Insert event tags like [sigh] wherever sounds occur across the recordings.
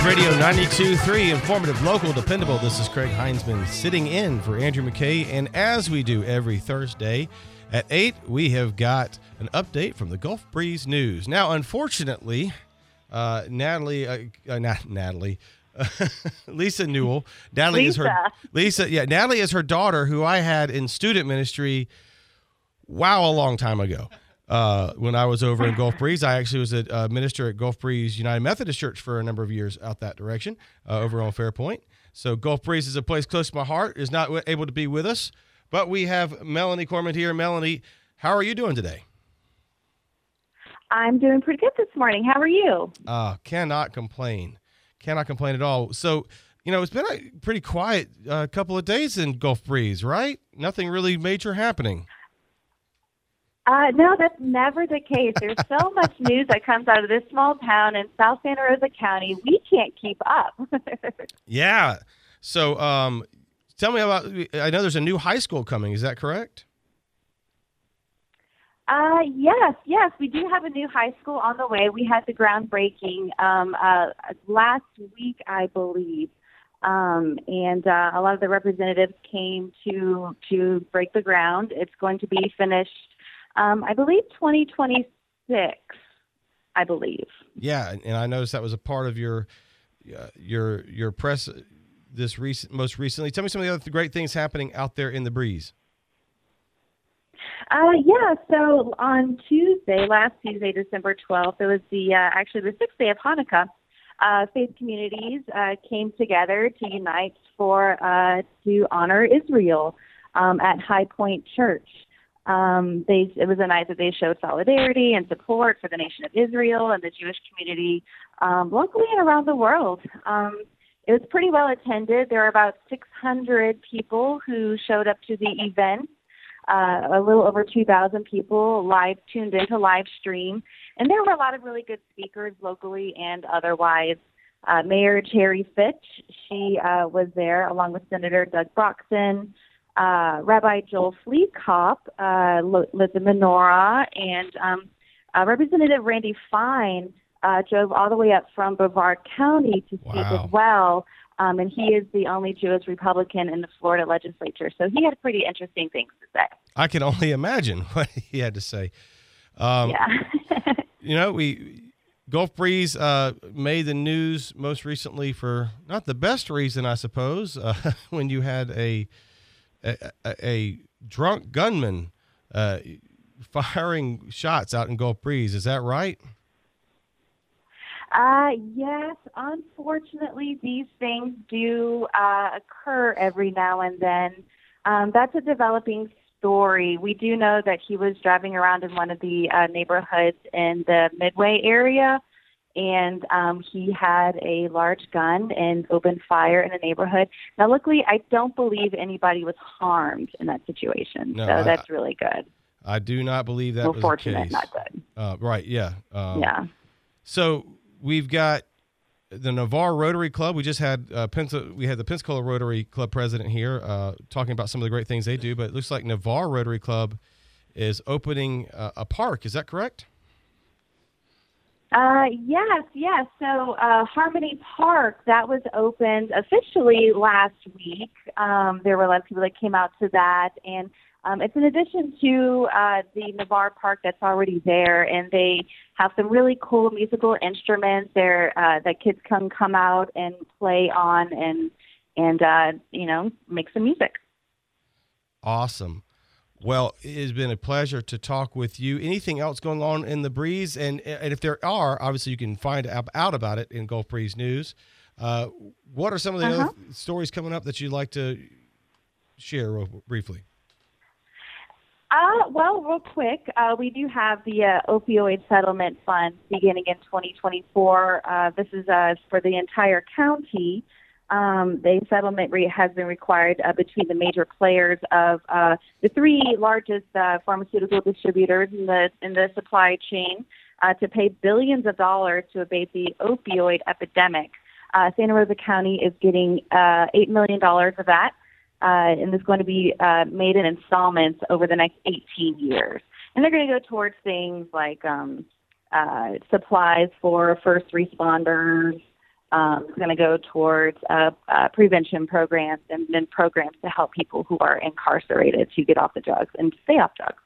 News Radio 92.3, informative, local, dependable. This is Craig Heinzman sitting in for Andrew McKay. And as we do every Thursday at 8, we have got an update from the Gulf Breeze News. Now, unfortunately, uh, Natalie, uh, uh, not Natalie, [laughs] Lisa Newell. Natalie is her Lisa. Lisa. Yeah, Natalie is her daughter, who I had in student ministry. Wow, a long time ago. Uh, when I was over in Gulf [laughs] Breeze, I actually was a uh, minister at Gulf Breeze United Methodist Church for a number of years out that direction, uh, over on Fairpoint. So Gulf Breeze is a place close to my heart. Is not able to be with us, but we have Melanie Kormondy here. Melanie, how are you doing today? I'm doing pretty good this morning. How are you? Uh, cannot complain. Cannot complain at all. So, you know, it's been a pretty quiet uh, couple of days in Gulf Breeze, right? Nothing really major happening. Uh, no, that's never the case. There's so [laughs] much news that comes out of this small town in South Santa Rosa County. We can't keep up. [laughs] Yeah. So, um, tell me about. I know there's a new high school coming. Is that correct? Uh, yes, yes, we do have a new high school on the way. We had the groundbreaking um, uh, last week, I believe, um, and uh, a lot of the representatives came to to break the ground. It's going to be finished, um, I believe, 2026. I believe. Yeah, and- I noticed that was a part of your uh, your your press this recent most recently. Tell me some of the other great things happening out there in the breeze. Uh, yeah, so on Tuesday, last Tuesday, December 12th, it was the uh, actually the sixth day of Hanukkah. Uh, faith communities uh, came together to unite for uh, to honor Israel um, at High Point Church. Um, they, it was a night that they showed solidarity and support for the nation of Israel and the Jewish community um, locally and around the world. Um, it was pretty well attended. There were about 600 people who showed up to the event uh, a little over 2,000 people live tuned into live stream, and there were a lot of really good speakers locally and otherwise. Uh, Mayor Cherry Fitch, she uh, was there along with Senator Doug Broxson, uh, Rabbi Joel Fleekop, uh, Lo- Liza Menorah, and um, uh, Representative Randy Fine uh, drove all the way up from Brevard County to speak Wow. as well. Um, and he is the only Jewish Republican in the Florida legislature. So he had pretty interesting things to say. I can only imagine [laughs] what he had to say. Um, yeah. [laughs] You know, we Gulf Breeze uh, made the news most recently for not the best reason, I suppose, uh, [laughs] when you had a a, a, drunk gunman uh, firing shots out in Gulf Breeze. Is that right? Uh, yes, unfortunately, these things do uh, occur every now and then. Um, that's a developing story. We do know that he was driving around in one of the uh, neighborhoods in the Midway area, and um, he had a large gun and opened fire in the neighborhood. Now, luckily, I don't believe anybody was harmed in that situation, No, so I- that's really good. I do not believe that well, was fortunate, the case. not good. Uh, right? Yeah. Um, yeah. So we've got the Navarre Rotary Club. We just had uh, Pensa- we had the Pensacola Rotary Club president here uh, talking about some of the great things they do. But it looks like Navarre Rotary Club is opening uh, a park. Is that correct? Uh, yes, yes. So uh, Harmony Park that was opened officially last week. Um, there were a lot of people that came out to that, and um, it's in addition to uh, the Navarre Park that's already there, and they have some really cool musical instruments there uh, that kids can come out and play on, and and uh, you know make some music. Awesome. Well, it has been a pleasure to talk with you. Anything else going on in the breeze? And, and if there are, obviously you can find out out about it in Gulf Breeze News. Uh, what are some of the Uh-huh. other stories coming up that you'd like to share real briefly? Uh, well, real quick, uh, we do have the uh, opioid settlement fund beginning in 2024. Uh, this is uh, for the entire county. Um, the settlement rate has been required uh, between the major players of uh, the three largest uh, pharmaceutical distributors in the in the supply chain. uh, to pay billions of dollars to abate the opioid epidemic. Uh, Santa Rosa County is getting uh, $8 million of that, and it's going to be made in installments over the next 18 years. And they're going to go towards things like um, supplies for first responders. Um, it's going to go towards uh, uh, prevention programs and then programs to help people who are incarcerated to get off the drugs and stay off drugs.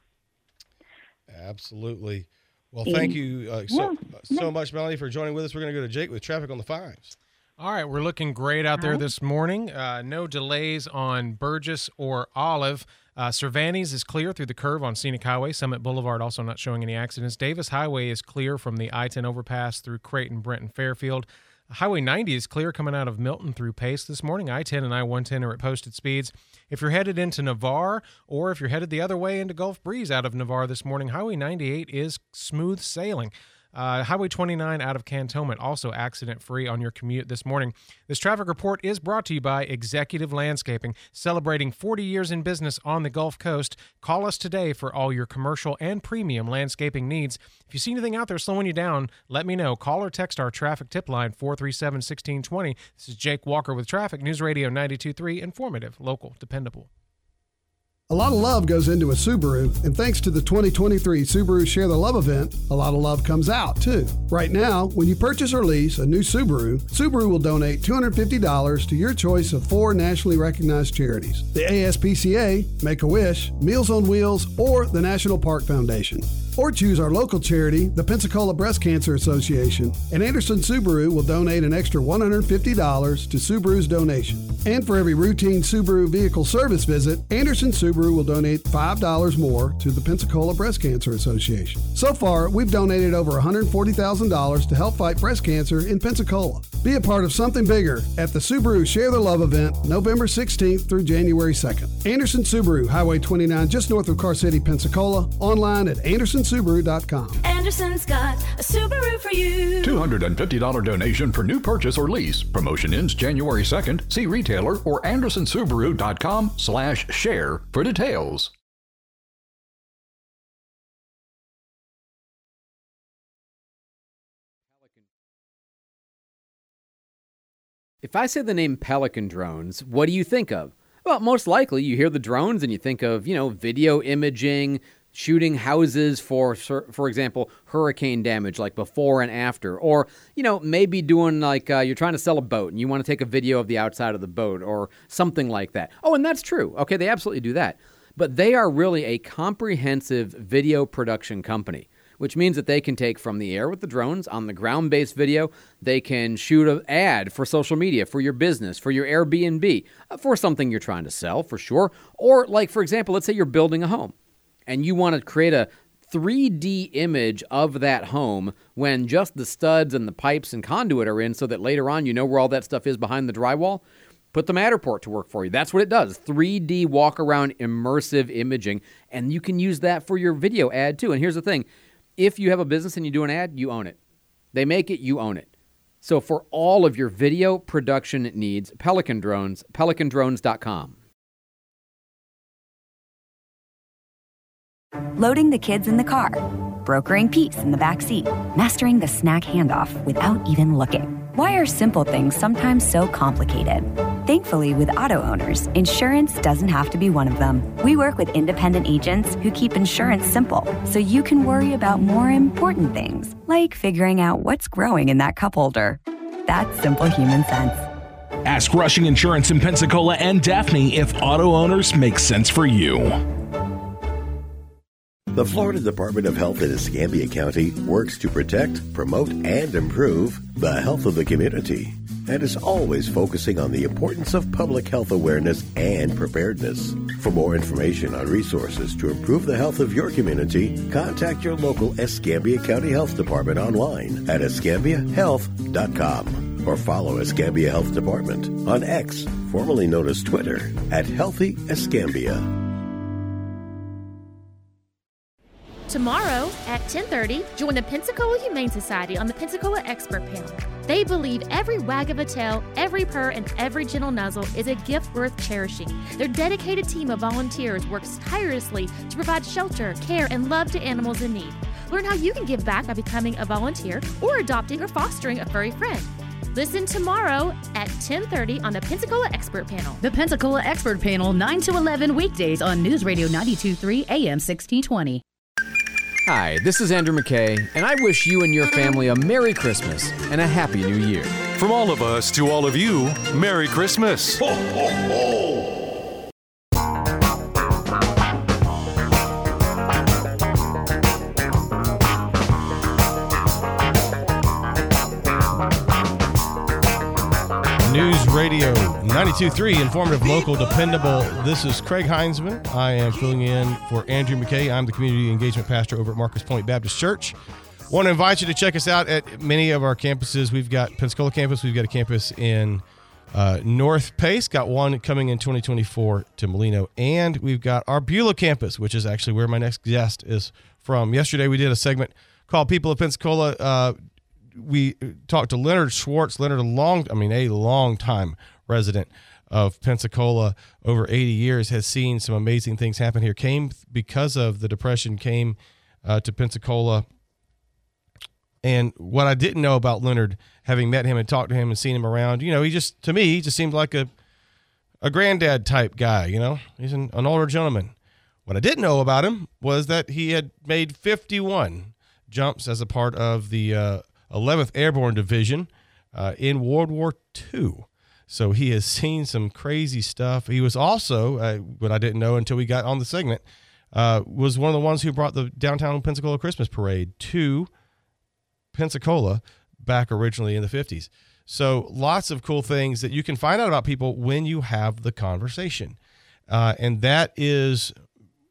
Absolutely. Well, thank you uh, so, Yeah. so much, Melanie, for joining with us. We're going to go to Jake with traffic on the fives. All right, we're looking great out there this morning. Uh, no delays on Burgess or Olive. Uh, Cervantes is clear through the curve on Scenic Highway. Summit Boulevard also not showing any accidents. Davis Highway is clear from the I 10 overpass through Creighton, Brent, and Fairfield. Highway 90 is clear coming out of Milton through Pace this morning. I 10 and I 110 are at posted speeds. If you're headed into Navarre or if you're headed the other way into Gulf Breeze out of Navarre this morning, Highway 98 is smooth sailing. Uh, Highway 29 out of Cantonment, also accident free on your commute this morning. This traffic report is brought to you by Executive Landscaping, celebrating 40 years in business on the Gulf Coast. Call us today for all your commercial and premium landscaping needs. If you see anything out there slowing you down, let me know. Call or text our traffic tip line 437 1620. This is Jake Walker with Traffic News Radio 923, informative, local, dependable. A lot of love goes into a Subaru, and thanks to the 2023 Subaru Share the Love event, a lot of love comes out too. Right now, when you purchase or lease a new Subaru, Subaru will donate $250 to your choice of four nationally recognized charities the ASPCA, Make a Wish, Meals on Wheels, or the National Park Foundation. Or choose our local charity, the Pensacola Breast Cancer Association, and Anderson Subaru will donate an extra $150 to Subaru's donation. And for every routine Subaru vehicle service visit, Anderson Subaru will donate $5 more to the Pensacola Breast Cancer Association. So far, we've donated over $140,000 to help fight breast cancer in Pensacola. Be a part of something bigger at the Subaru Share the Love event November 16th through January 2nd. Anderson Subaru, Highway 29, just north of Car City, Pensacola, online at andersonsubaru.com. Anderson's got a Subaru for you. $250 donation for new purchase or lease. Promotion ends January 2nd. See retailer or andersonsubaru.com slash share for details. If I say the name Pelican drones, what do you think of? Well, most likely you hear the drones and you think of, you know, video imaging, shooting houses for for example, hurricane damage like before and after or, you know, maybe doing like uh, you're trying to sell a boat and you want to take a video of the outside of the boat or something like that. Oh, and that's true. Okay, they absolutely do that. But they are really a comprehensive video production company which means that they can take from the air with the drones on the ground based video. They can shoot an ad for social media, for your business, for your Airbnb, uh, for something you're trying to sell, for sure. Or, like, for example, let's say you're building a home and you want to create a 3D image of that home when just the studs and the pipes and conduit are in so that later on you know where all that stuff is behind the drywall. Put the Matterport to work for you. That's what it does 3D walk around immersive imaging. And you can use that for your video ad too. And here's the thing if you have a business and you do an ad, you own it. They make it, you own it. So for all of your video production needs, Pelican Drones, pelicandrones.com. Loading the kids in the car, brokering peace in the back seat, mastering the snack handoff without even looking. Why are simple things sometimes so complicated? Thankfully, with auto owners, insurance doesn't have to be one of them. We work with independent agents who keep insurance simple so you can worry about more important things, like figuring out what's growing in that cup holder. That's simple human sense. Ask Rushing Insurance in Pensacola and Daphne if auto owners make sense for you. The Florida Department of Health in Escambia County works to protect, promote, and improve the health of the community and is always focusing on the importance of public health awareness and preparedness. For more information on resources to improve the health of your community, contact your local Escambia County Health Department online at escambiahealth.com or follow Escambia Health Department on X, formerly known as Twitter, at Healthy Escambia. Tomorrow at 10:30, join the Pensacola Humane Society on the Pensacola Expert Panel. They believe every wag of a tail, every purr, and every gentle nuzzle is a gift worth cherishing. Their dedicated team of volunteers works tirelessly to provide shelter, care, and love to animals in need. Learn how you can give back by becoming a volunteer or adopting or fostering a furry friend. Listen tomorrow at 10:30 on the Pensacola Expert Panel. The Pensacola Expert Panel, 9 to 11 weekdays on News Radio 923 AM 1620. Hi, this is Andrew McKay, and I wish you and your family a Merry Christmas and a Happy New Year. From all of us to all of you, Merry Christmas. Ho, ho, ho. Radio 92.3, informative, local, dependable. This is Craig Heinzman. I am filling in for Andrew McKay. I'm the community engagement pastor over at Marcus Point Baptist Church. Want to invite you to check us out at many of our campuses. We've got Pensacola campus. We've got a campus in uh, North Pace. Got one coming in 2024 to Molino, and we've got our Beulah campus, which is actually where my next guest is from. Yesterday we did a segment called "People of Pensacola." Uh, we talked to Leonard Schwartz. Leonard, a long, I mean, a long time resident of Pensacola, over 80 years, has seen some amazing things happen here. Came because of the depression, came uh, to Pensacola. And what I didn't know about Leonard, having met him and talked to him and seen him around, you know, he just to me he just seemed like a a granddad type guy. You know, he's an, an older gentleman. What I didn't know about him was that he had made 51 jumps as a part of the uh, 11th Airborne Division uh, in World War II. So he has seen some crazy stuff. He was also, uh, what I didn't know until we got on the segment, uh, was one of the ones who brought the downtown Pensacola Christmas Parade to Pensacola back originally in the 50s. So lots of cool things that you can find out about people when you have the conversation. Uh, and that is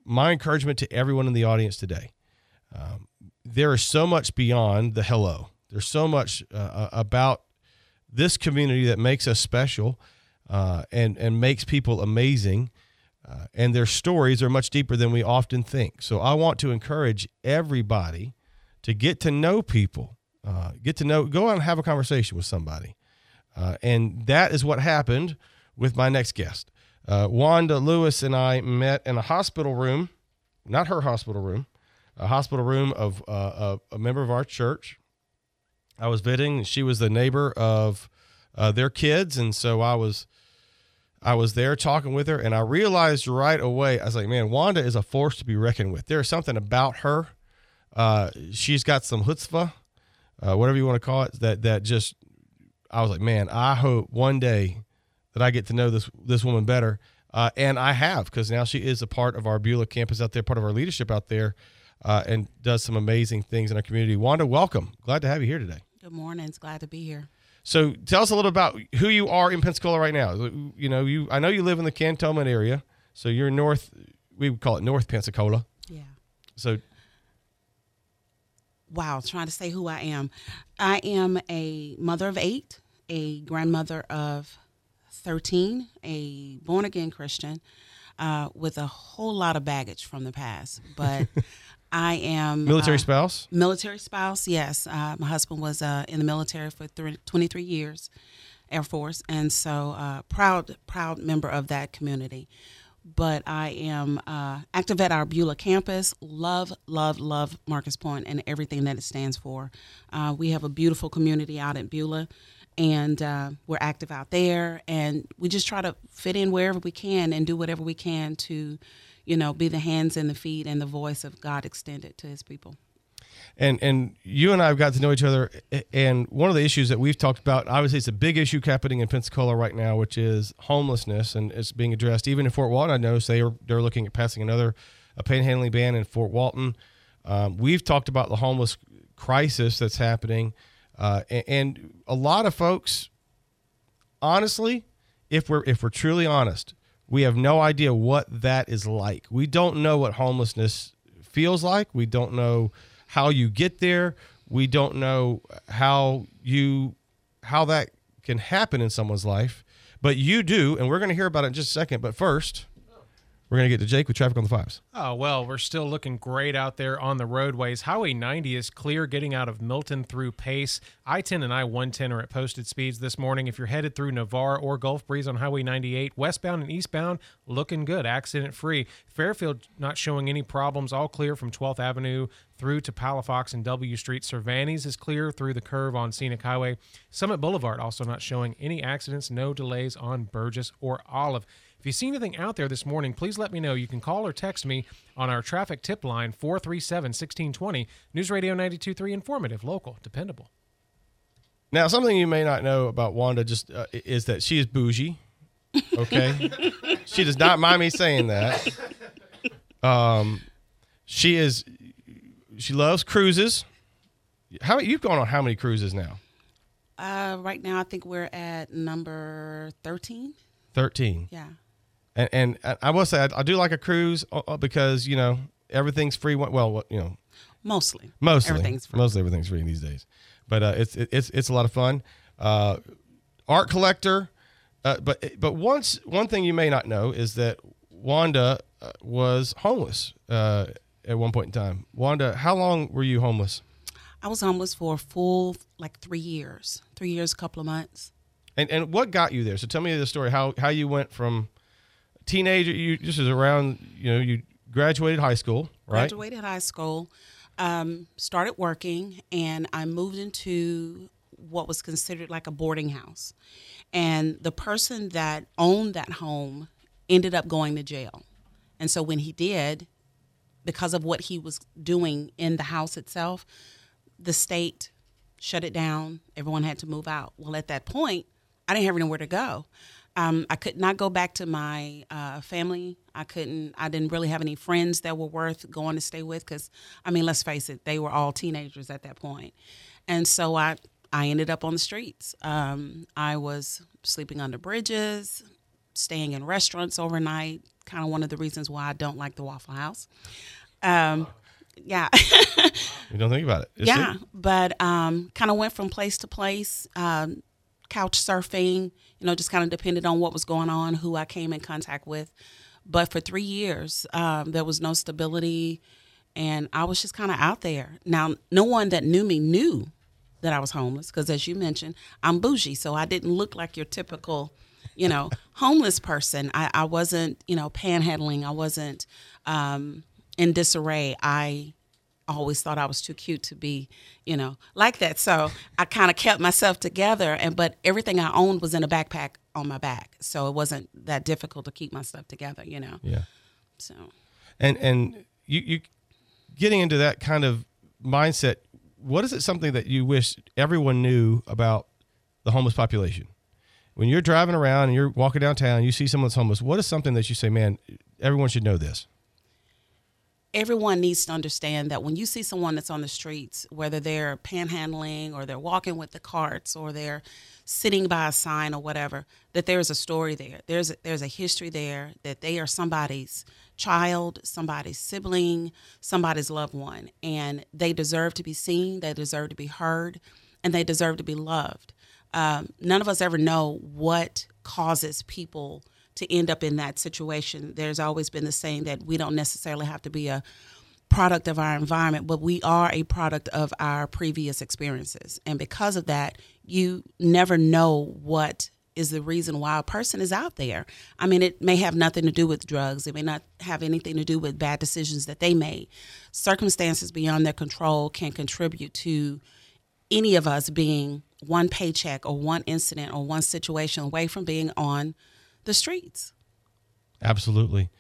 my encouragement to everyone in the audience today. Um, there is so much beyond the hello. There's so much uh, uh, about this community that makes us special uh, and and makes people amazing. Uh, and their stories are much deeper than we often think. So I want to encourage everybody to get to know people, uh, get to know, go out and have a conversation with somebody. Uh, and that is what happened with my next guest. Wanda Lewis and I met in a hospital room, not her hospital room, a hospital room of a, a member of our church I was visiting. She was the neighbor of uh, their kids, and so I was I was there talking with her, and I realized right away I was like, man, Wanda is a force to be reckoned with. There's something about her. Uh, she's got some chutzpah, uh, whatever you want to call it. That that just I was like, man, I hope one day that I get to know this this woman better. Uh, and I have because now she is a part of our Beulah campus out there, part of our leadership out there uh, and does some amazing things in our community. Wanda, welcome. Glad to have you here today. Good morning. It's glad to be here. So tell us a little about who you are in Pensacola right now. You know, you I know you live in the Cantonment area, so you're north. We would call it North Pensacola. Yeah. So. Wow, trying to say who I am. I am a mother of eight, a grandmother of 13, a born again Christian uh, with a whole lot of baggage from the past. But [laughs] I am military uh, spouse. Military spouse, yes. Uh, my husband was uh, in the military for th- 23 years, Air Force, and so uh, proud, proud member of that community. But I am uh, active at our Beulah campus. Love, love, love Marcus Point and everything that it stands for. Uh, we have a beautiful community out at Beulah and uh, we're active out there and we just try to fit in wherever we can and do whatever we can to you know, be the hands and the feet and the voice of God extended to his people. And and you and I have got to know each other. And one of the issues that we've talked about, obviously, it's a big issue happening in Pensacola right now, which is homelessness, and it's being addressed. Even in Fort Walton, I know they are they're looking at passing another a panhandling ban in Fort Walton. Um, we've talked about the homeless crisis that's happening, uh, and, and a lot of folks, honestly, if we're if we're truly honest, we have no idea what that is like. We don't know what homelessness feels like. We don't know how you get there. We don't know how you how that can happen in someone's life, but you do, and we're going to hear about it in just a second. But first, we're going to get to Jake with traffic on the fives. Oh, well, we're still looking great out there on the roadways. Highway 90 is clear getting out of Milton through Pace. I 10 and I 110 are at posted speeds this morning. If you're headed through Navarre or Gulf Breeze on Highway 98, westbound and eastbound, looking good, accident free. Fairfield not showing any problems, all clear from 12th Avenue through to Palafox and W Street. Cervantes is clear through the curve on Scenic Highway. Summit Boulevard also not showing any accidents, no delays on Burgess or Olive. If you see anything out there this morning, please let me know. You can call or text me on our traffic tip line 437 1620. News Radio 923 informative, local, dependable. Now, something you may not know about Wanda just uh, is that she is bougie. Okay, [laughs] she does not mind me saying that. Um, she is. She loves cruises. How you've gone on how many cruises now? Uh, right now, I think we're at number 13. Thirteen. Yeah. And, and I- will say I, I do like a cruise uh, uh, because you know everything's free. Well, you know, Mostly. mostly Everything's free. mostly everything's free these days. But uh, it's it's it's a lot of fun. Uh, art collector. Uh, but but once one thing you may not know is that Wanda uh, was homeless uh, at one point in time. Wanda, how long were you homeless? I was homeless for a full, like, three years. Three years, a couple of months. And and what got you there? So tell me the story. How how you went from teenager? You just was around. You know, you graduated high school, right? Graduated high school, um, started working, and I moved into what was considered like a boarding house. And the person that owned that home ended up going to jail. And so when he did, because of what he was doing in the house itself, the state shut it down. Everyone had to move out. Well, at that point, I didn't have anywhere to go. Um, I could not go back to my uh, family. I couldn't. I didn't really have any friends that were worth going to stay with because, I mean, let's face it, they were all teenagers at that point. and so I I ended up on the streets. Um, I was sleeping under bridges, staying in restaurants overnight. Kind of one of the reasons why I don't like the Waffle House. Um, yeah. [laughs] You don't think about it. It's yeah, it. but um, kind of went from place to place, um, couch surfing. You know, just kind of depended on what was going on, who I came in contact with. But for three years, um, there was no stability, and I was just kind of out there. Now, no one that knew me knew that I was homeless because, as you mentioned, I'm bougie, so I didn't look like your typical, you know, [laughs] homeless person. I, I wasn't, you know, panhandling. I wasn't um, in disarray. I always thought I was too cute to be, you know, like that. So I kind of kept myself together, and but everything I owned was in a backpack on my back, so it wasn't that difficult to keep my stuff together, you know. Yeah. So And and you you getting into that kind of mindset. What is it something that you wish everyone knew about the homeless population? When you're driving around and you're walking downtown, and you see someone that's homeless. What is something that you say, man, everyone should know this? Everyone needs to understand that when you see someone that's on the streets, whether they're panhandling or they're walking with the carts or they're sitting by a sign or whatever, that there's a story there. There's a, there's a history there that they are somebody's child, somebody's sibling, somebody's loved one, and they deserve to be seen. They deserve to be heard, and they deserve to be loved. Um, none of us ever know what causes people to end up in that situation. There's always been the saying that we don't necessarily have to be a product of our environment, but we are a product of our previous experiences. And because of that, you never know what is the reason why a person is out there. I mean, it may have nothing to do with drugs, it may not have anything to do with bad decisions that they made. Circumstances beyond their control can contribute to any of us being one paycheck or one incident or one situation away from being on the streets. Absolutely.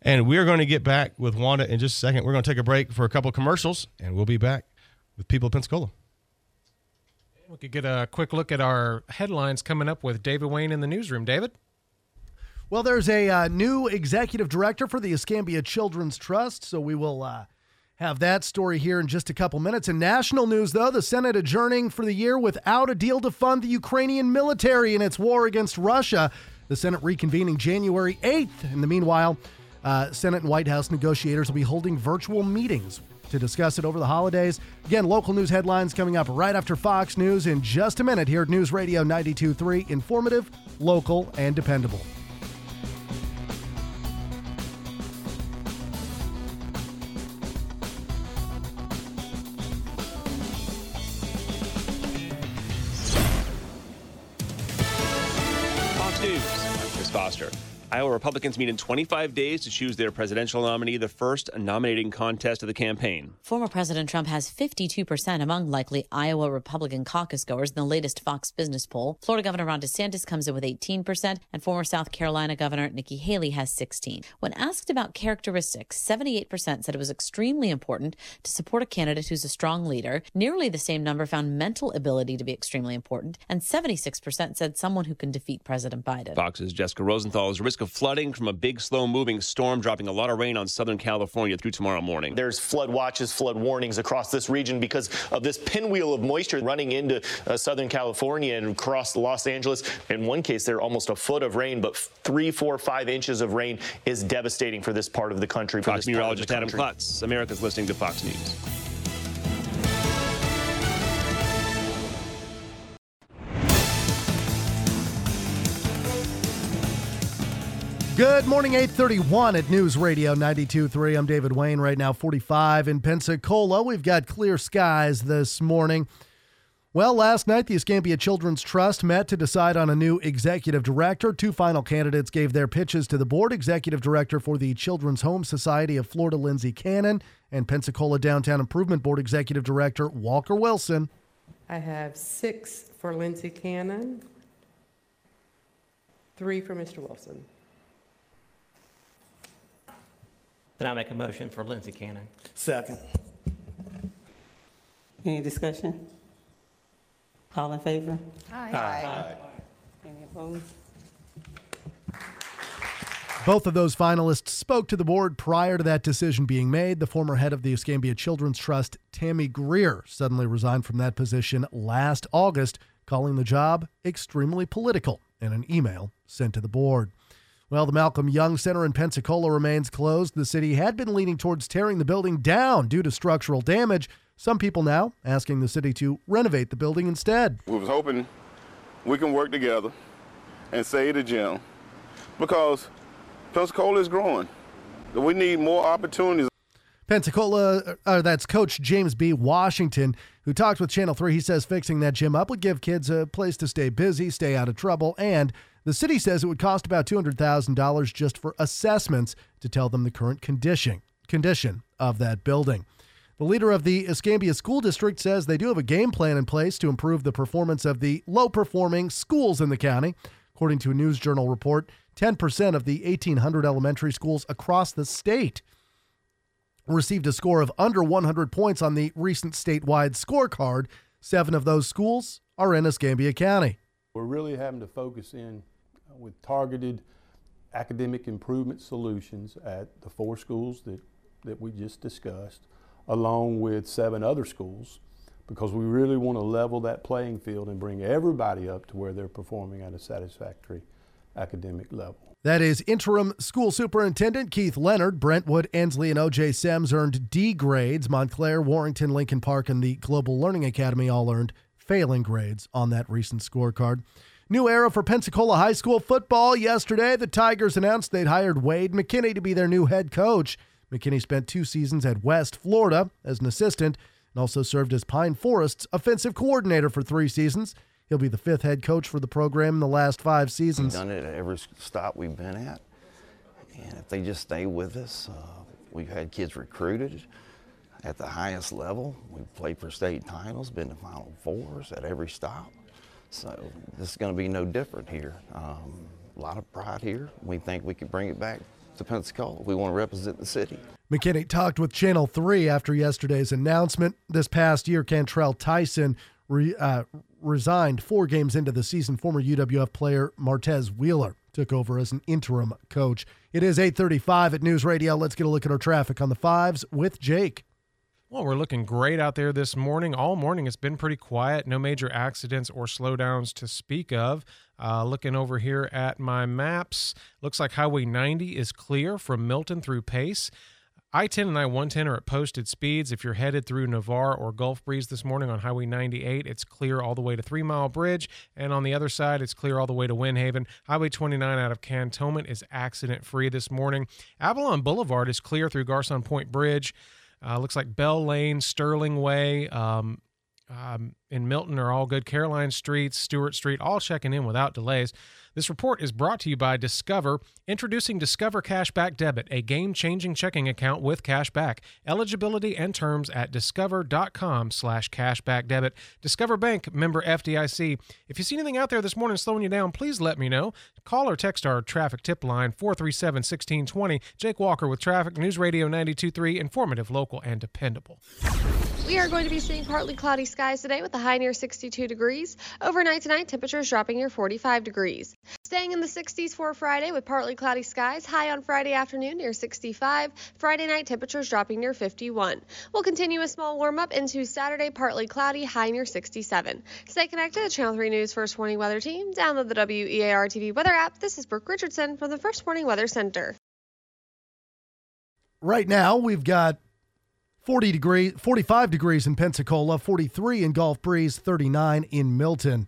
And we're going to get back with Wanda in just a second. We're going to take a break for a couple of commercials, and we'll be back with people of Pensacola. We could get a quick look at our headlines coming up with David Wayne in the newsroom. David? Well, there's a uh, new executive director for the Escambia Children's Trust, so we will uh, have that story here in just a couple minutes. In national news, though, the Senate adjourning for the year without a deal to fund the Ukrainian military in its war against Russia. The Senate reconvening January 8th. In the meanwhile, uh, Senate and White House negotiators will be holding virtual meetings to discuss it over the holidays. Again, local news headlines coming up right after Fox News in just a minute here at News Radio 92.3. Informative, local, and dependable. News, I'm Chris Foster. Iowa Republicans meet in 25 days to choose their presidential nominee, the first nominating contest of the campaign. Former President Trump has 52% among likely Iowa Republican caucus goers in the latest Fox Business poll. Florida Governor Ron DeSantis comes in with 18%, and former South Carolina Governor Nikki Haley has 16. When asked about characteristics, 78% said it was extremely important to support a candidate who's a strong leader. Nearly the same number found mental ability to be extremely important, and 76% said someone who can defeat President Biden. Fox's Jessica Rosenthal is risk of flooding from a big, slow moving storm dropping a lot of rain on Southern California through tomorrow morning. There's flood watches, flood warnings across this region because of this pinwheel of moisture running into uh, Southern California and across Los Angeles. In one case, there almost a foot of rain, but three, four, five inches of rain is devastating for this part of the country. Fox meteorologist Adam Klotz, America's listening to Fox News. Good morning, 831 at News Radio 92.3. I'm David Wayne, right now 45 in Pensacola. We've got clear skies this morning. Well, last night, the Escambia Children's Trust met to decide on a new executive director. Two final candidates gave their pitches to the board executive director for the Children's Home Society of Florida, Lindsay Cannon, and Pensacola Downtown Improvement Board executive director Walker Wilson. I have six for Lindsay Cannon, three for Mr. Wilson. Then I make a motion for Lindsay Cannon. Second. Any discussion? All in favor? Aye. Any opposed? Both of those finalists spoke to the board prior to that decision being made. The former head of the Escambia Children's Trust, Tammy Greer, suddenly resigned from that position last August, calling the job extremely political in an email sent to the board. Well, the Malcolm Yonge Center in Pensacola remains closed. The city had been leaning towards tearing the building down due to structural damage. Some people now asking the city to renovate the building instead. We was hoping we can work together and save the gym because Pensacola is growing. We need more opportunities. Pensacola, uh, that's Coach James B. Washington, who talked with Channel 3. He says fixing that gym up would give kids a place to stay busy, stay out of trouble, and the city says it would cost about $200,000 just for assessments to tell them the current condition, condition of that building. The leader of the Escambia School District says they do have a game plan in place to improve the performance of the low performing schools in the county. According to a News Journal report, 10% of the 1,800 elementary schools across the state received a score of under 100 points on the recent statewide scorecard. Seven of those schools are in Escambia County. We're really having to focus in with targeted academic improvement solutions at the four schools that, that we just discussed, along with seven other schools, because we really want to level that playing field and bring everybody up to where they're performing at a satisfactory academic level. That is interim school superintendent Keith Leonard. Brentwood, Ensley, and OJ Semmes earned D grades. Montclair, Warrington, Lincoln Park, and the Global Learning Academy all earned failing grades on that recent scorecard. New era for Pensacola High School football. Yesterday, the Tigers announced they'd hired Wade McKinney to be their new head coach. McKinney spent two seasons at West Florida as an assistant and also served as Pine Forest's offensive coordinator for three seasons. He'll be the fifth head coach for the program in the last five seasons. We've done it at every stop we've been at. And if they just stay with us, uh, we've had kids recruited at the highest level. We've played for state titles, been to Final Fours at every stop. So this is going to be no different here. Um, a lot of pride here. We think we can bring it back to Pensacola. We want to represent the city. McKinney talked with Channel 3 after yesterday's announcement. This past year, Cantrell Tyson re, uh, resigned four games into the season. Former UWF player Martez Wheeler took over as an interim coach. It is 8:35 at News Radio. Let's get a look at our traffic on the fives with Jake. Well, we're looking great out there this morning. All morning it's been pretty quiet. No major accidents or slowdowns to speak of. Uh, looking over here at my maps, looks like Highway 90 is clear from Milton through Pace. I 10 and I 110 are at posted speeds. If you're headed through Navarre or Gulf Breeze this morning on Highway 98, it's clear all the way to Three Mile Bridge. And on the other side, it's clear all the way to Windhaven. Highway 29 out of Cantonment is accident free this morning. Avalon Boulevard is clear through Garcon Point Bridge. Uh, looks like Bell Lane, Sterling Way, um, um, in Milton are all good. Caroline Street, Stewart Street, all checking in without delays. This report is brought to you by Discover, introducing Discover Cashback Debit, a game-changing checking account with cashback. Eligibility and terms at discover.com slash cashback debit. Discover Bank, member FDIC. If you see anything out there this morning slowing you down, please let me know. Call or text our traffic tip line 437-1620. Jake Walker with Traffic News Radio 92.3, informative, local, and dependable. We are going to be seeing partly cloudy skies today with a high near 62 degrees. Overnight tonight, temperatures dropping near 45 degrees. Staying in the 60s for Friday with partly cloudy skies. High on Friday afternoon near 65. Friday night, temperatures dropping near 51. We'll continue a small warm up into Saturday, partly cloudy, high near 67. Stay connected to Channel 3 News First Warning Weather Team. Download the WEAR TV weather app. This is Brooke Richardson from the First Warning Weather Center. Right now, we've got 40 degrees, 45 degrees in Pensacola, 43 in Gulf Breeze, 39 in Milton.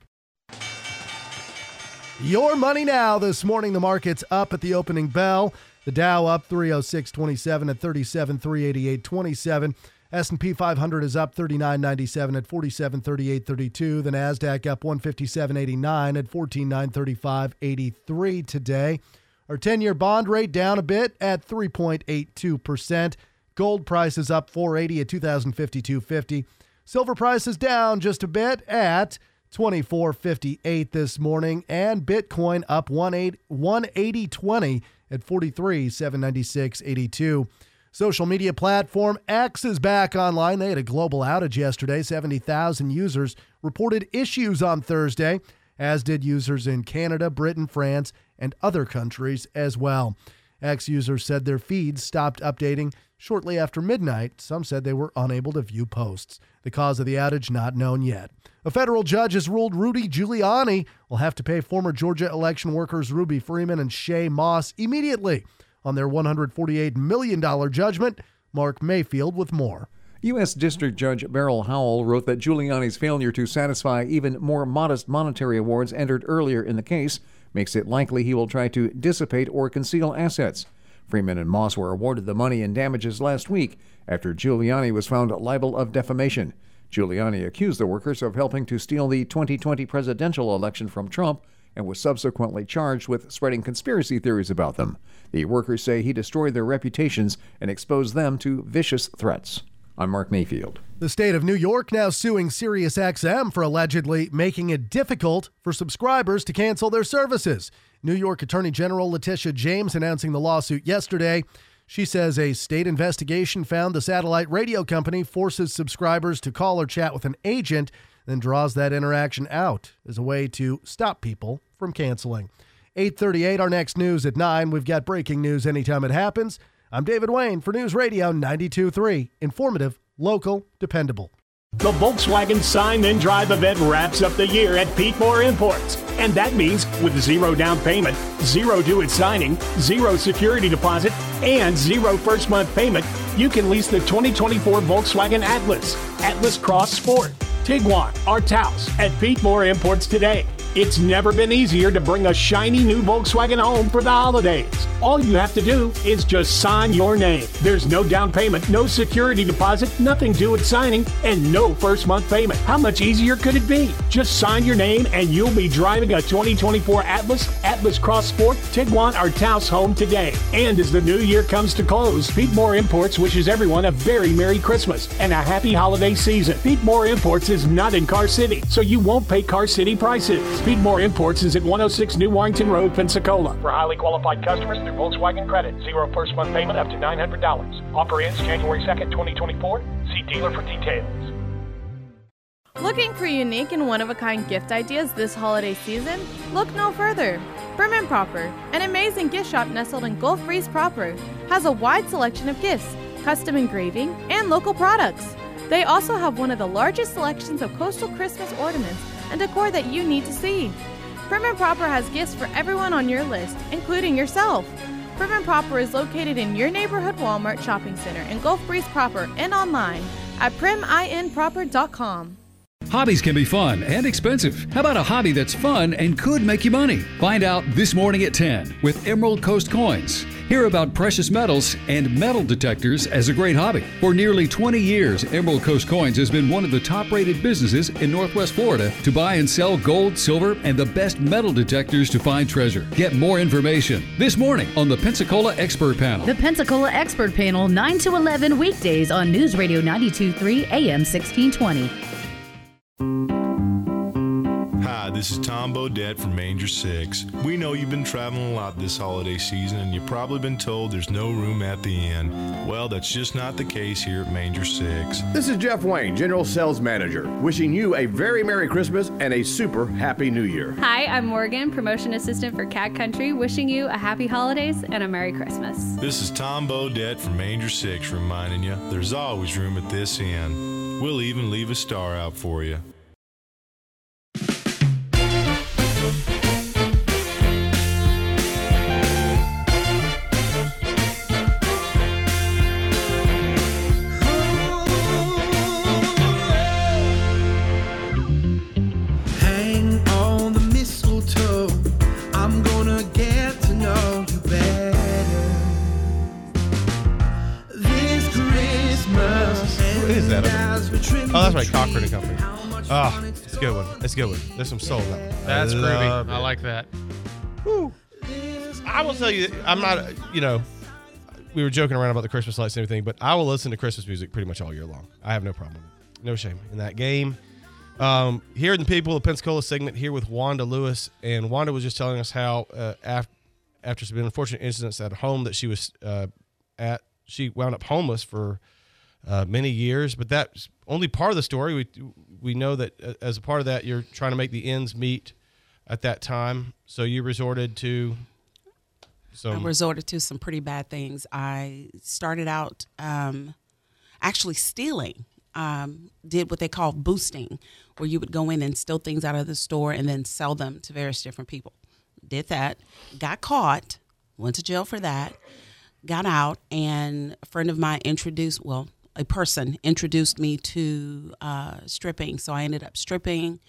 Your money now this morning. The market's up at the opening bell. The Dow up 306.27 at 37,388.27. S&P 500 is up 39.97 at 47.38.32. The Nasdaq up 157.89 at 14.935.83 today. Our 10-year bond rate down a bit at 3.82%. Gold price is up 480 at 2052.50. Silver price is down just a bit at 2458 this morning and Bitcoin up 180.20 at 43,796.82. Social media platform X is back online. They had a global outage yesterday. 70,000 users reported issues on Thursday, as did users in Canada, Britain, France, and other countries as well. X users said their feeds stopped updating shortly after midnight. Some said they were unable to view posts. The cause of the outage not known yet. A federal judge has ruled Rudy Giuliani will have to pay former Georgia election workers Ruby Freeman and Shaye Moss immediately on their $148 million judgment. Mark Mayfield with more. U.S. District Judge Beryl Howell wrote that Giuliani's failure to satisfy even more modest monetary awards entered earlier in the case makes it likely he will try to dissipate or conceal assets. Freeman and Moss were awarded the money and damages last week after Giuliani was found liable of defamation. Giuliani accused the workers of helping to steal the 2020 presidential election from Trump and was subsequently charged with spreading conspiracy theories about them. The workers say he destroyed their reputations and exposed them to vicious threats. I'm Mark Mayfield. The state of New York now suing SiriusXM for allegedly making it difficult for subscribers to cancel their services. New York Attorney General Letitia James announcing the lawsuit yesterday. She says a state investigation found the satellite radio company forces subscribers to call or chat with an agent, then draws that interaction out as a way to stop people from canceling. 838, our next news at 9. We've got breaking news anytime it happens. I'm David Wayne for News Radio 92.3. Informative, local, dependable. The Volkswagen Sign Then Drive event wraps up the year at Pete Moore Imports. And that means with zero down payment, zero due at signing, zero security deposit, and zero first month payment, you can lease the 2024 Volkswagen Atlas, Atlas Cross Sport, Tiguan, or Taos at Pete Moore Imports today. It's never been easier to bring a shiny new Volkswagen home for the holidays. All you have to do is just sign your name. There's no down payment, no security deposit, nothing due at signing, and no first month payment. How much easier could it be? Just sign your name and you'll be driving a 2024 Atlas, Atlas Cross Sport, Tiguan, or Taos home today. And as the new year comes to close, Pete Moore Imports wishes everyone a very Merry Christmas and a happy holiday season. Pete Moore Imports is not in Car City, so you won't pay Car City prices. Pete Moore Imports is at 106 New Warrington Road, Pensacola. For highly qualified customers through Volkswagen Credit, zero first month payment up to $900. Offer ends January 2nd, 2024. See dealer for details. Looking for unique and one of a kind gift ideas this holiday season? Look no further. Prim and Proper, an amazing gift shop nestled in Gulf Breeze proper, has a wide selection of gifts, custom engraving, and local products. They also have one of the largest selections of coastal Christmas ornaments and decor that you need to see. Prim and Proper has gifts for everyone on your list, including yourself. Prim and Proper is located in your neighborhood Walmart shopping center in Gulf Breeze proper and online at priminproper.com. Hobbies can be fun and expensive. How about a hobby that's fun and could make you money? Find out this morning at 10 with Emerald Coast Coins. Hear about precious metals and metal detectors as a great hobby. For nearly 20 years, Emerald Coast Coins has been one of the top rated businesses in Northwest Florida to buy and sell gold, silver, and the best metal detectors to find treasure. Get more information this morning on the Pensacola Expert Panel. The Pensacola Expert Panel, 9 to 11 weekdays on News Radio 923 AM 1620. This is Tom Bodett from Manger 6. We know you've been traveling a lot this holiday season and you've probably been told there's no room at the inn. Well, that's just not the case here at Manger 6. This is Jeff Wayne, General Sales Manager, wishing you a very Merry Christmas and a super Happy New Year. Hi, I'm Morgan, Promotion Assistant for Cat Country, wishing you a Happy Holidays and a Merry Christmas. This is Tom Bodett from Manger 6 reminding you there's always room at this inn. We'll even leave a star out for you. A good one. It's a good one. There's some soul in that one. That's groovy. I like that. I will tell you, I'm not, you know, we were joking around about the Christmas lights and everything, but I will listen to Christmas music pretty much all year long. I have no problem. No shame in that game. Um, here in the People of Pensacola segment here with Wanda Lewis, and Wanda was just telling us how uh, after after some unfortunate incidents at home that she was uh, at, she wound up homeless for uh, many years. But that's only part of the story. We we know that uh, as a part of that, you're trying to make the ends meet at that time. So you resorted to I some resorted to some pretty bad things. I started out um, actually stealing. Um, did what they call boosting, where you would go in and steal things out of the store and then sell them to various different people. Did that, got caught, went to jail for that, got out, and a friend of mine introduced, well, a person introduced me to uh, stripping. So I ended up stripping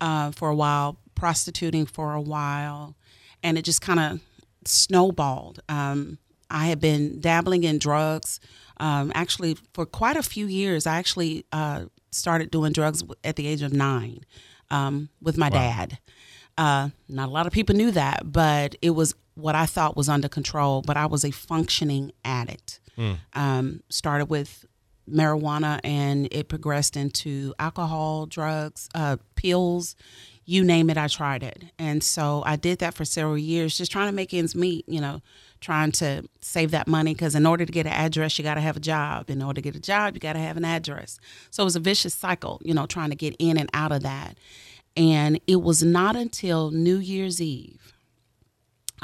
uh, for a while, prostituting for a while, and it just kind of snowballed. Um, I had been dabbling in drugs um, actually for quite a few years. I actually uh, started doing drugs at the age of nine um, with my dad. Uh, not a lot of people knew that, but it was what I thought was under control. But I was a functioning addict. Hmm. Um, started with marijuana and it progressed into alcohol, drugs, uh, pills, you name it, I tried it. And so I did that for several years, just trying to make ends meet, you know, trying to save that money. Because in order to get an address, you got to have a job. In order to get a job, you got to have an address. So it was a vicious cycle, you know, trying to get in and out of that. And it was not until New Year's Eve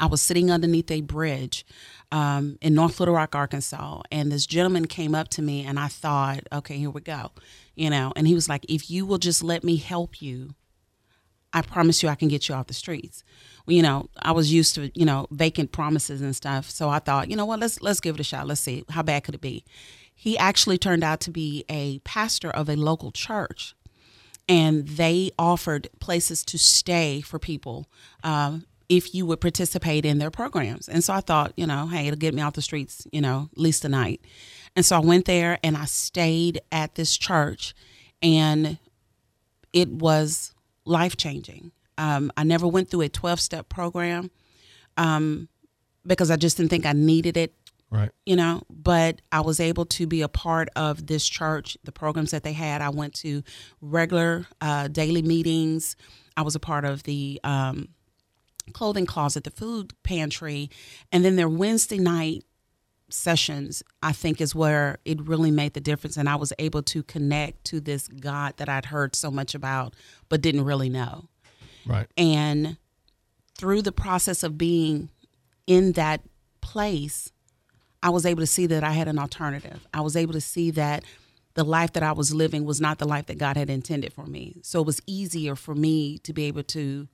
I was sitting underneath a bridge um, in North Little Rock, Arkansas, and this gentleman came up to me, and I thought, okay, here we go, you know. And he was like, "If you will just let me help you, I promise you, I can get you off the streets." Well, you know, I was used to you know vacant promises and stuff, so I thought, you know what, let's let's give it a shot. Let's see how bad could it be. He actually turned out to be a pastor of a local church and they offered places to stay for people um, if you would participate in their programs. And so I thought, you know, hey, it'll get me off the streets, you know, at least a night. And so I went there and I stayed at this church, and it was life changing. Um, I never went through a 12 step program um, because I just didn't think I needed it Right. you know but i was able to be a part of this church the programs that they had i went to regular uh, daily meetings i was a part of the um, clothing closet the food pantry and then their wednesday night sessions i think is where it really made the difference and i was able to connect to this god that i'd heard so much about but didn't really know Right. and through the process of being in that place, I was able to see that I had an alternative. I was able to see that the life that I was living was not the life that God had intended for me. So it was easier for me to be able to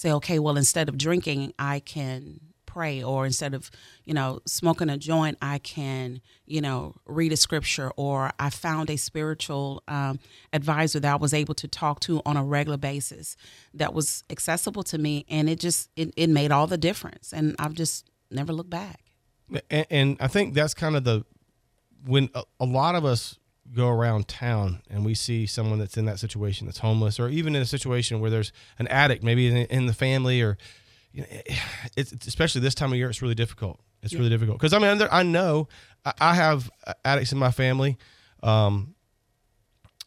say, okay, well, instead of drinking, I can pray, or instead of, you know, smoking a joint, I can, you know, read a scripture, or I found a spiritual um, advisor that I was able to talk to on a regular basis that was accessible to me, and it just it, it made all the difference, and I've just never looked back. And, and I think that's kind of the when a, a lot of us go around town and we see someone that's in that situation that's homeless or even in a situation where there's an addict maybe in, in the family or you know, [sighs] it's, it's, especially this time of year it's really difficult. It's Yeah. really difficult. Because i mean there- i know I- i have addicts in my family um,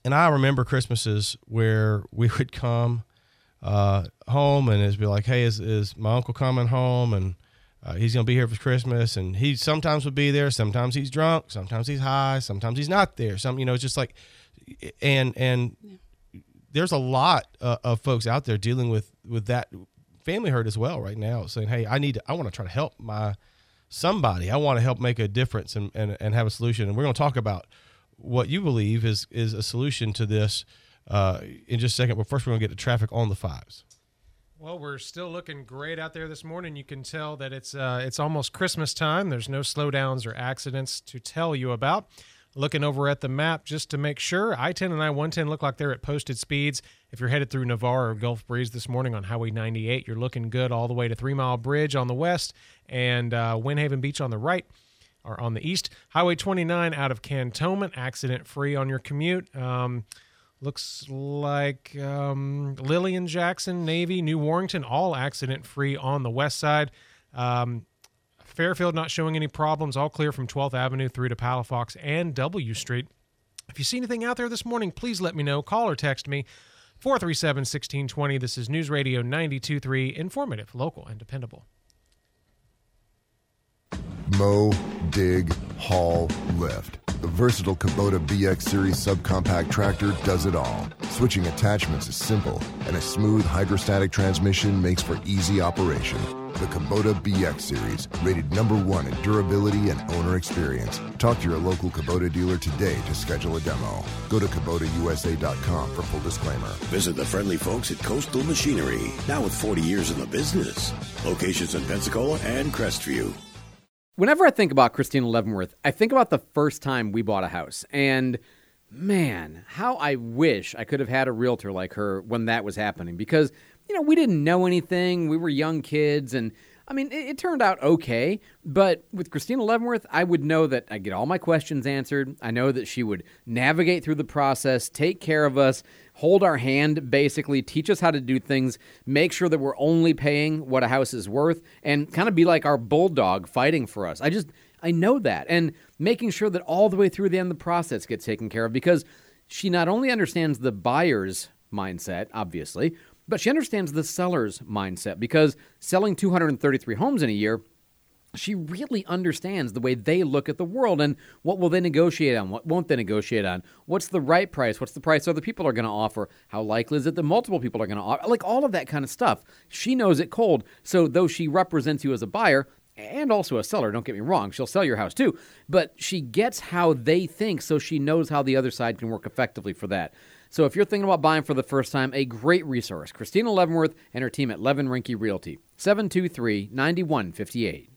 and i remember christmases where we would come uh, home and it'd be like hey is, is my uncle coming home? And uh, he's gonna be here for Christmas, and he sometimes would be there. Sometimes he's drunk. Sometimes he's high. Sometimes he's not there. Some, you know, it's just like, and and there's a lot uh, of folks out there dealing with with that family hurt as well right now, saying, "Hey, I need, to, I want to try to help my somebody. I want to help make a difference and and, and have a solution." And we're going to talk about what you believe is is a solution to this uh, in just a second. But first, we're going to get to traffic on the fives. Well, we're still looking great out there this morning. You can tell that it's uh, it's almost Christmas time. There's no slowdowns or accidents to tell you about. Looking over at the map just to make sure, I-10 and I-110 look like they're at posted speeds. If you're headed through Navarre or Gulf Breeze this morning on Highway 98, you're looking good all the way to Three Mile Bridge on the west and uh, Windhaven Beach on the right or on the east. Highway 29 out of Cantonment, accident free on your commute. Um, Looks like um, Lillian Jackson, Navy, New Warrington, all accident free on the west side. Um, Fairfield not showing any problems, all clear from 12th Avenue through to Palafox and W Street. If you see anything out there this morning, please let me know. Call or text me 437 1620. This is News Radio 923, informative, local, and dependable. Mow, dig, haul, lift. The versatile Kubota BX Series subcompact tractor does it all. Switching attachments is simple, and a smooth hydrostatic transmission makes for easy operation. The Kubota BX Series, rated number one in durability and owner experience. Talk to your local Kubota dealer today to schedule a demo. Go to KubotaUSA.com for full disclaimer. Visit the friendly folks at Coastal Machinery, now with 40 years in the business. Locations in Pensacola and Crestview. Whenever I think about Christina Leavenworth, I think about the first time we bought a house. And man, how I wish I could have had a realtor like her when that was happening because, you know, we didn't know anything. We were young kids. And I mean, it, it turned out okay. But with Christina Leavenworth, I would know that I'd get all my questions answered. I know that she would navigate through the process, take care of us, hold our hand, basically, teach us how to do things, make sure that we're only paying what a house is worth, and kind of be like our bulldog fighting for us. I just, I know that. And making sure that all the way through the end of the process gets taken care of because she not only understands the buyer's mindset, obviously, but she understands the seller's mindset because selling 233 homes in a year she really understands the way they look at the world and what will they negotiate on, what won't they negotiate on, what's the right price, what's the price other people are going to offer, how likely is it that multiple people are going to offer, like all of that kind of stuff. She knows it cold. So though she represents you as a buyer and also a seller, don't get me wrong, she'll sell your house too, but she gets how they think so she knows how the other side can work effectively for that. So if you're thinking about buying for the first time, a great resource, Christina Leavenworth and her team at Levin Rinke Realty, 723 9158.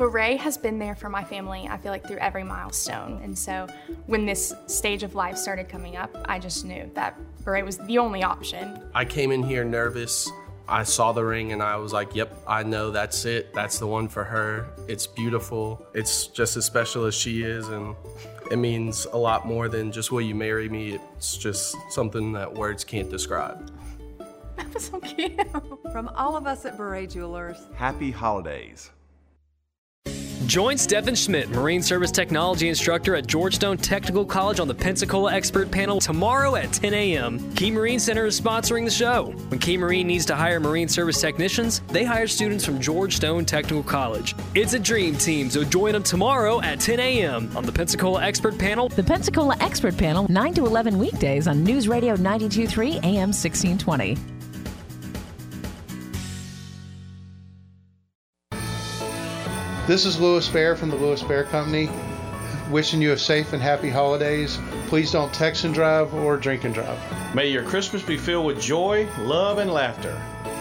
Bere has been there for my family, I feel like, through every milestone. And so when this stage of life started coming up, I just knew that Bere was the only option. I came in here nervous. I saw the ring and I was like, yep, I know that's it. That's the one for her. It's beautiful. It's just as special as she is. And it means a lot more than just will you marry me. It's just something that words can't describe. [laughs] That was so cute. From all of us at Bere Jewelers, Happy holidays. Join Stephen Schmidt, Marine Service Technology Instructor at George Stone Technical College on the Pensacola Expert Panel tomorrow at 10 a.m. Key Marine Center is sponsoring the show. When Key Marine needs to hire Marine Service technicians, they hire students from George Stone Technical College. It's a dream team, so join them tomorrow at 10 a.m. on the Pensacola Expert Panel. The Pensacola Expert Panel, 9 to 11 weekdays on News Radio 923 AM 1620. This is Lewis Bear from the Lewis Bear Company. Wishing you a safe and happy holidays. Please don't text and drive or drink and drive. May your Christmas be filled with joy, love, and laughter.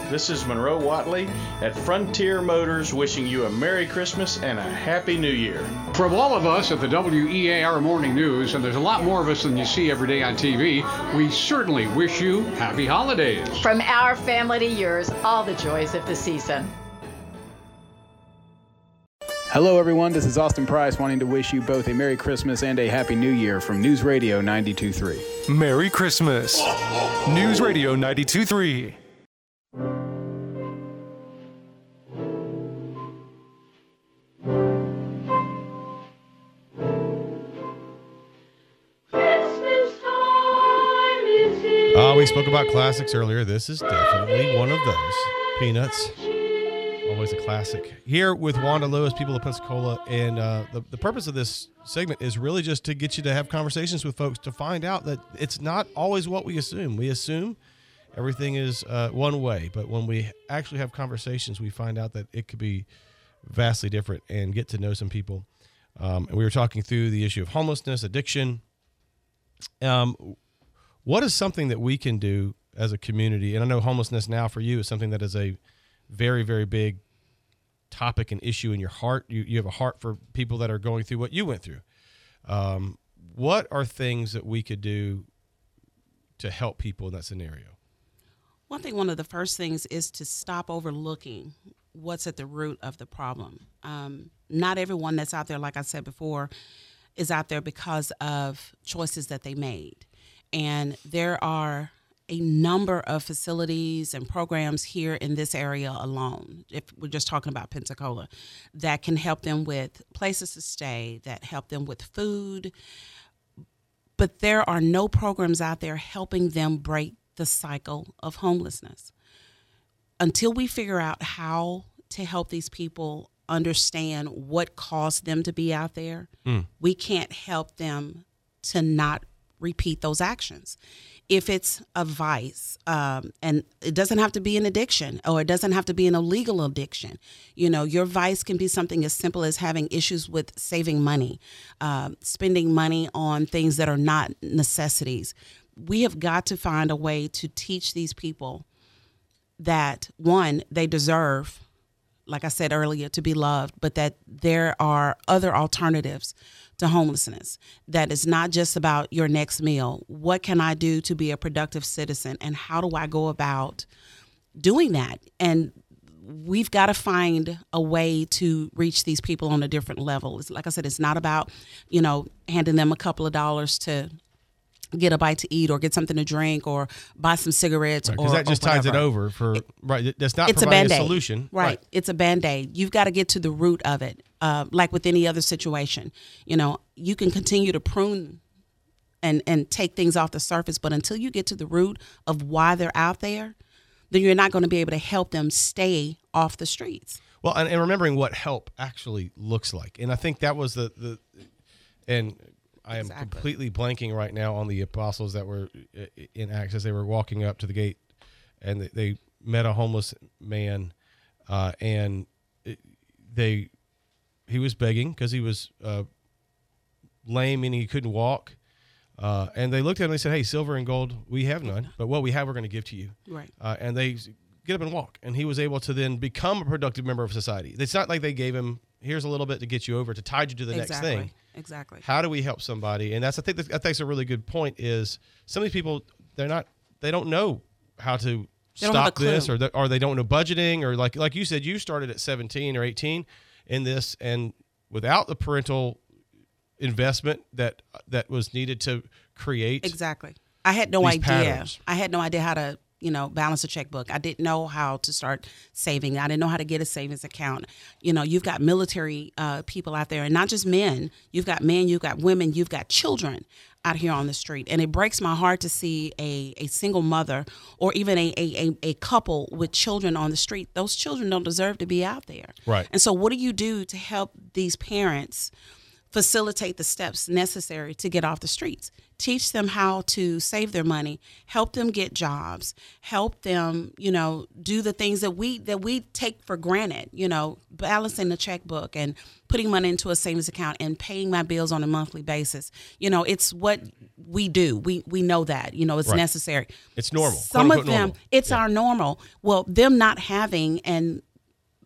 This is Monroe Watley at Frontier Motors wishing you a Merry Christmas and a Happy New Year. From all of us at the WEAR Morning News, and there's a lot more of us than you see every day on TV, we certainly wish you happy holidays. From our family to yours, all the joys of the season. Hello, everyone. This is Austin Price wanting to wish you both a Merry Christmas and a Happy New Year from News Radio 92.3. Merry Christmas. News Radio 92.3. Uh, we spoke about classics earlier. This is definitely one of those. Peanuts, always a classic. Here with Wanda Lewis, people of Pensacola, and uh, the, the purpose of this segment is really just to get you to have conversations with folks to find out that it's not always what we assume. We assume everything is uh, one way, but when we actually have conversations, we find out that it could be vastly different and get to know some people. Um, and we were talking through the issue of homelessness, addiction. Um, what is something that we can do as a community? And I know homelessness now for you is something that is a very, very big topic and issue in your heart. You, you have a heart for people that are going through what you went through. Um, what are things that we could do to help people in that scenario? I think one of the first things is to stop overlooking what's at the root of the problem. Um, not everyone that's out there, like I said before, is out there because of choices that they made. And there are a number of facilities and programs here in this area alone, if we're just talking about Pensacola, that can help them with places to stay, that help them with food. But there are no programs out there helping them break the cycle of homelessness. Until we figure out how to help these people understand what caused them to be out there, Mm. we can't help them to not repeat those actions. If it's a vice, um, and it doesn't have to be an addiction or it doesn't have to be an illegal addiction. You know, your vice can be something as simple as having issues with saving money, um, spending money on things that are not necessities. We have got to find a way to teach these people that one, they deserve like I said earlier, to be loved, but that there are other alternatives to homelessness. That is not just about your next meal. What can I do to be a productive citizen? And how do I go about doing that? And we've got to find a way to reach these people on a different level. It's, like I said, it's not about, you know, handing them a couple of dollars to get a bite to eat or get something to drink or buy some cigarettes Because or that just ties it over for right. That's not it's a band-aid. solution. Right. It's a band-aid. You've got to get to the root of it. Uh, like with any other situation, you know, you can continue to prune and and take things off the surface, but until you get to the root of why they're out there, then you're not going to be able to help them stay off the streets. Well, and, and remembering what help actually looks like, and I think that was the the, and I am completely blanking right now on the apostles that were uh, in Acts as they were walking up to the gate, and they, met a homeless man, uh, and they he was begging because he was uh, lame meaning he couldn't walk. Uh, and they looked at him and they said, Hey, silver and gold, we have none, but what we have, we're going to give to you. Right. Uh, and they get up and walk. And he was able to then become a productive member of society. It's not like they gave him, here's a little bit to get you over, to tide you to the next thing. Exactly. How do we help somebody? And that's, I think, that, I think that's a really good point is some of these people, they're not, they don't know how to They don't have a stop this or, they, or they don't know budgeting or like, like you said, you started at 17 or 18 in this and without the parental investment that, that was needed to create Exactly. I had no idea. patterns. I had no idea how to, you know, balance a checkbook. I didn't know how to start saving. I didn't know how to get a savings account. You know, you've got military uh, people out there, and not just men. You've got men, you've got women, you've got children out here on the street. And it breaks my heart to see a, a single mother or even a, a, a, a couple with children on the street. Those children don't deserve to be out there. Right. And so, what do you do to help these parents facilitate the steps necessary to get off the streets. Teach them how to save their money, help them get jobs, help them, you know, do the things that we that we take for granted, you know, balancing the checkbook and putting money into a savings account and paying my bills on a monthly basis. You know, it's what we do. We we know that, you know, it's Right. necessary. It's normal. Some of them, normal. it's our normal. Well, them not having and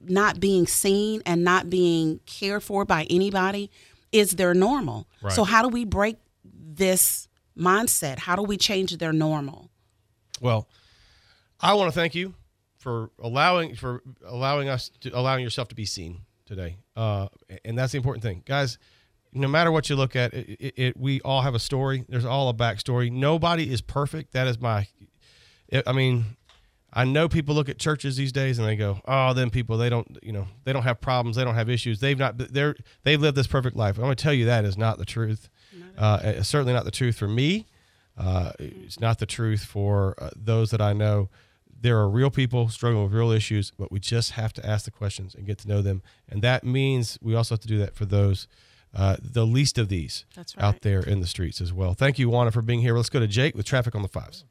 not being seen and not being cared for by anybody is their normal. Right. So how do we break this mindset? How do we change their normal? Well, I want to thank you for allowing for allowing us to allowing yourself to be seen today, uh, and that's the important thing, guys. No matter what you look at, it, it, it, we all have a story. There's all a backstory. Nobody is perfect. That is my. I mean, I know people look at churches these days and they go, "Oh, them people, they don't, you know, they don't have problems, they don't have issues. They've not, they're, they've lived this perfect life." I'm going to tell you that is not the truth. Uh, it's certainly not the truth for me. Uh, it's not the truth for uh, those that I know. There are real people struggling with real issues, but we just have to ask the questions and get to know them. And that means we also have to do that for those, uh, the least of these That's out there in the streets as well. Thank you, Wanda, for being here. Let's go to Jake with traffic on the fives.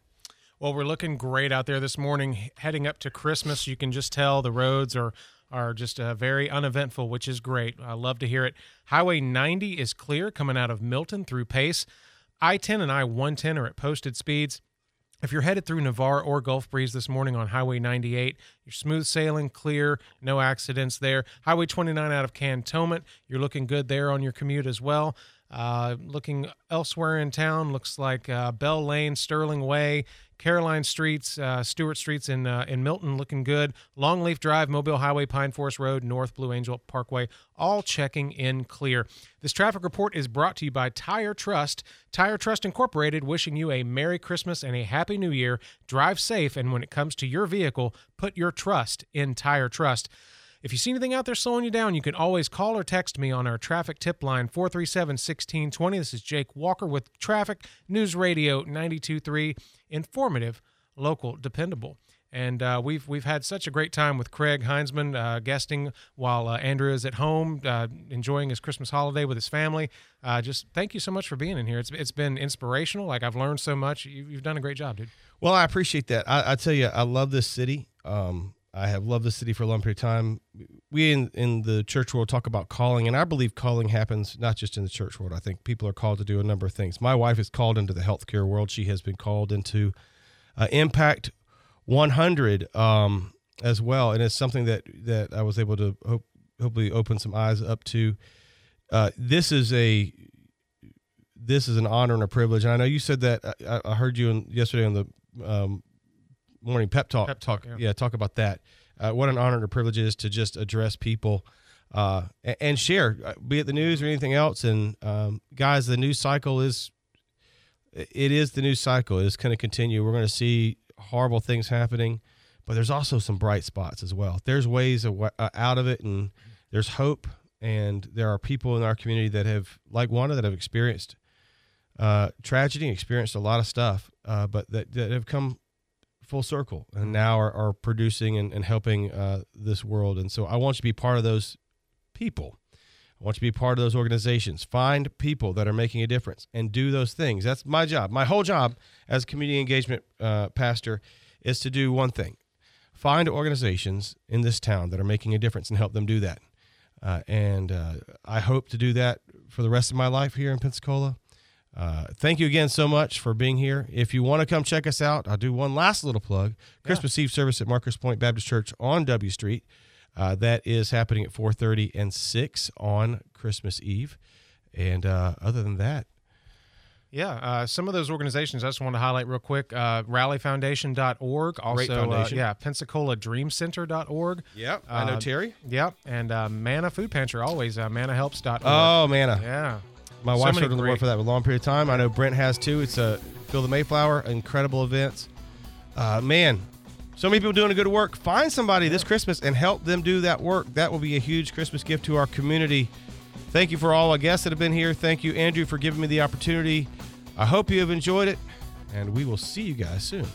Well, we're looking great out there this morning, heading up to Christmas. You can just tell the roads are are just uh, very uneventful, which is great. I love to hear it. Highway 90 is clear coming out of Milton through Pace. I-10 and I-110 are at posted speeds. If you're headed through Navarre or Gulf Breeze this morning on Highway 98, you're smooth sailing, clear, no accidents there. Highway 29 out of Cantonment, you're looking good there on your commute as well. Uh, looking elsewhere in town, looks like uh, Bell Lane, Sterling Way, Caroline Streets, uh, Stewart Streets in uh, in Milton, looking good. Longleaf Drive, Mobile Highway, Pine Forest Road, North Blue Angel Parkway, all checking in clear. This traffic report is brought to you by Tire Trust. Tire Trust Incorporated, wishing you a Merry Christmas and a Happy New Year. Drive safe, and when it comes to your vehicle, put your trust in Tire Trust. If you see anything out there slowing you down, you can always call or text me on our traffic tip line 437 1620. This is Jake Walker with Traffic News Radio 923, informative, local, dependable. And uh, we've we've had such a great time with Craig Heinzman uh, guesting while uh, Andrew is at home uh, enjoying his Christmas holiday with his family. Uh, just thank you so much for being in here. It's it's been inspirational. Like I've learned so much. You, you've done a great job, dude. Well, I appreciate that. I, I tell you, I love this city. Um, I have loved the city for a long period of time. We in, in the church world talk about calling, and I believe calling happens not just in the church world. I think people are called to do a number of things. My wife is called into the healthcare world. She has been called into uh, Impact 100 um, as well, and it's something that that I was able to hope, hopefully open some eyes up to. Uh, this is a this is an honor and a privilege, and I know you said that. I, I heard you in, yesterday on the um, morning pep talk. Pep talk, yeah. yeah. talk about that. Uh, what an honor and a privilege it is to just address people uh, and, share, uh, be it the news or anything else. And um, guys, the news cycle is it is the news cycle. It's going to continue. We're going to see horrible things happening, but there's also some bright spots as well. There's ways of, uh, out of it, and there's hope. And there are people in our community that have, like Wanda, that have experienced uh, tragedy, experienced a lot of stuff, uh, but that, that have come full circle and now are, are producing and, and helping uh, this world. And so I want you to be part of those people. I want you to be part of those organizations. Find people that are making a difference and do those things. That's my job. My whole job as community engagement uh, pastor is to do one thing find organizations in this town that are making a difference and help them do that. Uh, and uh, I hope to do that for the rest of my life here in Pensacola. Uh, thank you again so much for being here. If you want to come check us out, I'll do one last little plug. Christmas Eve service at Marcus Pointe Baptist Church on W Street. Uh, that is happening at 4.30 and 6 on Christmas Eve. And uh, other than that, Yeah, uh, some of those organizations I just want to highlight real quick. Uh, rallyfoundation.org. Also, Great uh, yeah, Pensacola Dream Center.org. Yep, I know Uh, Terry. Yep, and uh, Manna Food Pantry, always uh, mannahelps.org. Oh, Manna. Yeah. My wife started to great- work for that for a long period of time. I know Brent has too. It's a Phil the Mayflower, incredible events. Uh, man, so many people doing a good work. Find somebody this Christmas and help them do that work. That will be a huge Christmas gift to our community. Thank you for all our guests that have been here. Thank you, Andrew, for giving me the opportunity. I hope you have enjoyed it, and we will see you guys soon.